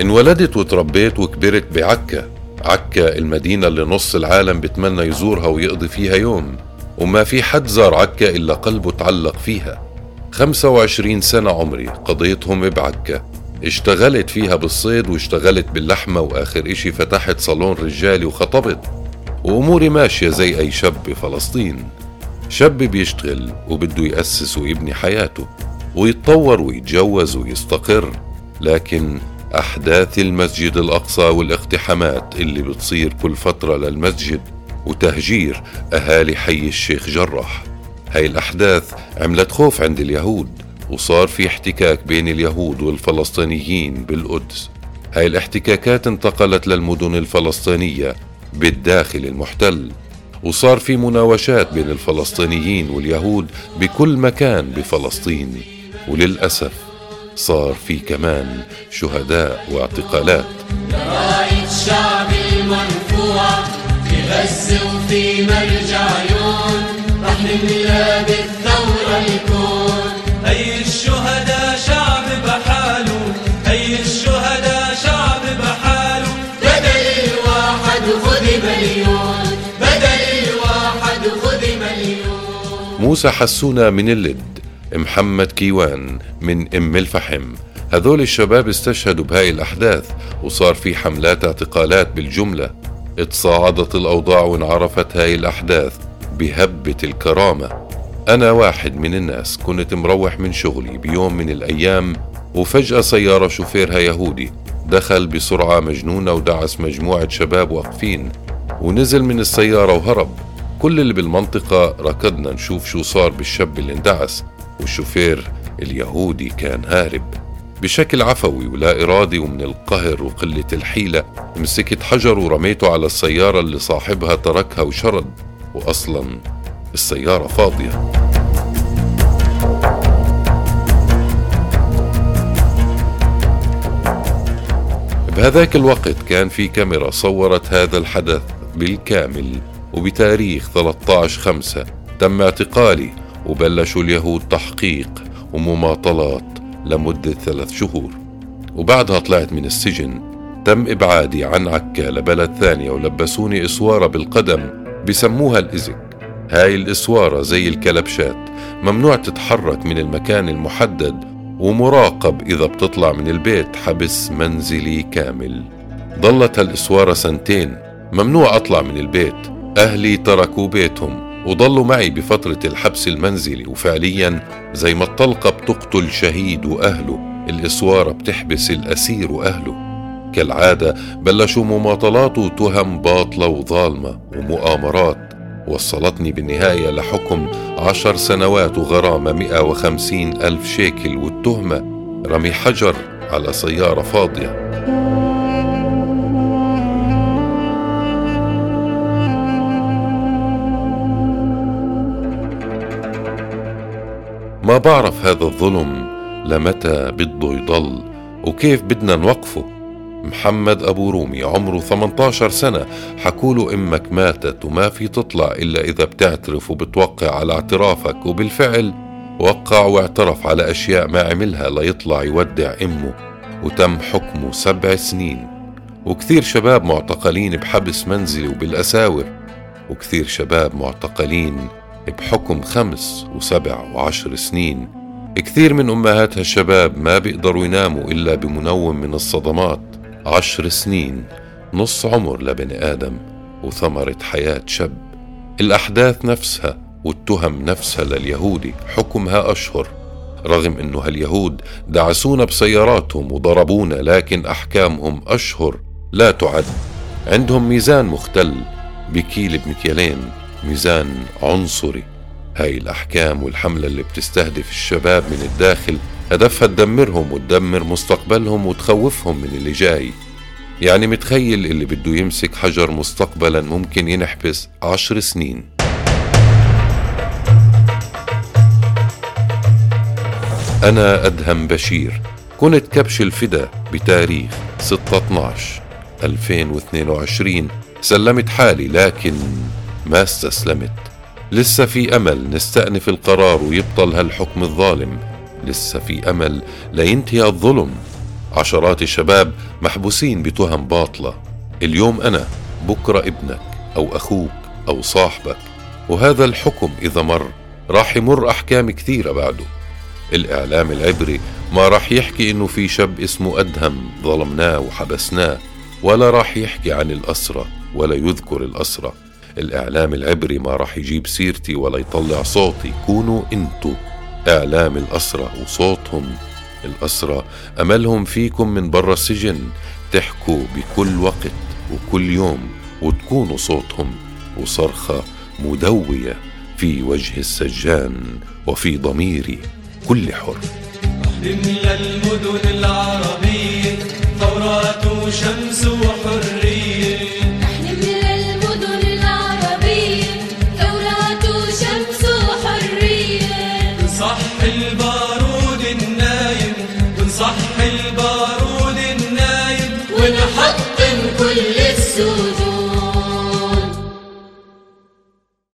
انولدت وتربيت وكبرت بعكا. عكا المدينة اللي نص العالم بتمنى يزورها ويقضي فيها يوم. وما في حد زار عكا إلا قلبه تعلق فيها. 25 سنة عمري قضيتهم بعكا. اشتغلت فيها بالصيد واشتغلت باللحمة وآخر إشي فتحت صالون رجالي وخطبت. وأموري ماشية زي أي شاب بفلسطين. شاب بيشتغل وبده يأسس ويبني حياته. ويتطور ويتجوز ويستقر. لكن أحداث المسجد الأقصى والاقتحامات اللي بتصير كل فترة للمسجد وتهجير أهالي حي الشيخ جرح هاي الأحداث عملت خوف عند اليهود وصار في احتكاك بين اليهود والفلسطينيين بالقدس. هاي الاحتكاكات انتقلت للمدن الفلسطينية بالداخل المحتل وصار في مناوشات بين الفلسطينيين واليهود بكل مكان بفلسطين. وللأسف صار في كمان شهداء واعتقالات. راية الشعب المرفوع في غزة وفي مرجع عيون رح نملى بالثورة الكون هي الشهداء شعب بحاله. هي الشهداء شعب بحاله. بدل الواحد خذ مليون. بدل الواحد خذ مليون. موسى حسونا من اللد. محمد كيوان من أم الفحم. هذول الشباب استشهدوا بهاي الأحداث وصار في حملات اعتقالات بالجملة. اتصاعدت الأوضاع وانعرفت هاي الأحداث بهبة الكرامة. أنا واحد من الناس كنت مروح من شغلي بيوم من الأيام وفجأة سيارة شوفيرها يهودي دخل بسرعة مجنونة ودعس مجموعة شباب واقفين ونزل من السيارة وهرب. كل اللي بالمنطقة ركضنا نشوف شو صار بالشاب اللي اندعس. والشوفير اليهودي كان هارب. بشكل عفوي ولا إرادي ومن القهر وقلة الحيلة مسكت حجر ورميته على السيارة اللي صاحبها تركها وشرد. وأصلا السيارة فاضية. بهذاك الوقت كان في كاميرا صورت هذا الحدث بالكامل وبتاريخ 13 خمسة. تم اعتقالي وبلشوا اليهود تحقيق ومماطلات لمدة ثلاث شهور. وبعدها طلعت من السجن تم إبعادي عن عكا لبلد ثانية ولبسوني إسوارة بالقدم بسموها الإزك. هاي الإسوارة زي الكلبشات ممنوع تتحرك من المكان المحدد ومراقب إذا بتطلع من البيت حبس منزلي كامل. ضلت هالإسوارة سنتين ممنوع أطلع من البيت أهلي تركوا بيتهم. وضلوا معي بفترة الحبس المنزلي وفعليا زي ما الطلقة بتقتل شهيد وأهله الإسوارة بتحبس الأسير وأهله كالعادة بلشوا مماطلات وتهم باطلة وظالمة ومؤامرات. وصلتني بالنهاية لحكم عشر سنوات وغرامة 150 ألف شيكل والتهمة. رمي حجر على سيارة فاضية. ما بعرف هذا الظلم لمتى بده يضل وكيف بدنا نوقفه؟ محمد أبو رومي عمره 18 سنة. حكوله إمك ماتت وما في تطلع إلا إذا بتعترف وبتوقع على اعترافك وبالفعل وقع واعترف على أشياء ما عملها ليطلع يودع أمه. وتم حكمه سبع سنين. وكثير شباب معتقلين بحبس منزلي وبالأساور. وكثير شباب معتقلين بحكم خمس وسبع وعشر سنين كثير من أمهات هالشباب ما بيقدروا يناموا إلا بمنوم من الصدمات. عشر سنين نص عمر لبني آدم وثمرة حياة شاب. الأحداث نفسها والتهم نفسها لليهودي حكمها أشهر. رغم أنه هاليهود دعسونا بسياراتهم وضربونا لكن أحكامهم أشهر لا تعد. عندهم ميزان مختل بكيل بمكيالين. ميزان عنصري. هاي الأحكام والحملة اللي بتستهدف الشباب من الداخل هدفها تدمرهم وتدمر مستقبلهم وتخوفهم من اللي جاي. يعني متخيل اللي بده يمسك حجر مستقبلا ممكن ينحبس عشر سنين. أنا أدهم بشير. كنت كبش الفدا بتاريخ 6 2022 سلمت حالي لكن ما استسلمت. لسه في أمل نستأنف القرار ويبطل هالحكم الظالم. لسه في أمل لينتهي الظلم. عشرات الشباب محبوسين بتهم باطلة. اليوم أنا بكرة ابنك أو أخوك أو صاحبك. وهذا الحكم إذا مر راح يمر أحكام كثيرة بعده. الإعلام العبري ما راح يحكي إنه في شاب اسمه أدهم ظلمناه وحبسناه ولا راح يحكي عن الأسرة ولا يذكر الأسرة. الإعلام العبري ما راح يجيب سيرتي ولا يطلع صوتي. كونوا انتو إعلام الأسرة وصوتهم الأسرة أملهم فيكم من برا السجن. تحكوا بكل وقت وكل يوم وتكونوا صوتهم وصرخة مدوية في وجه السجان وفي ضميري. كل حر. نملى المدن العربية البارود النايم ونصح البارود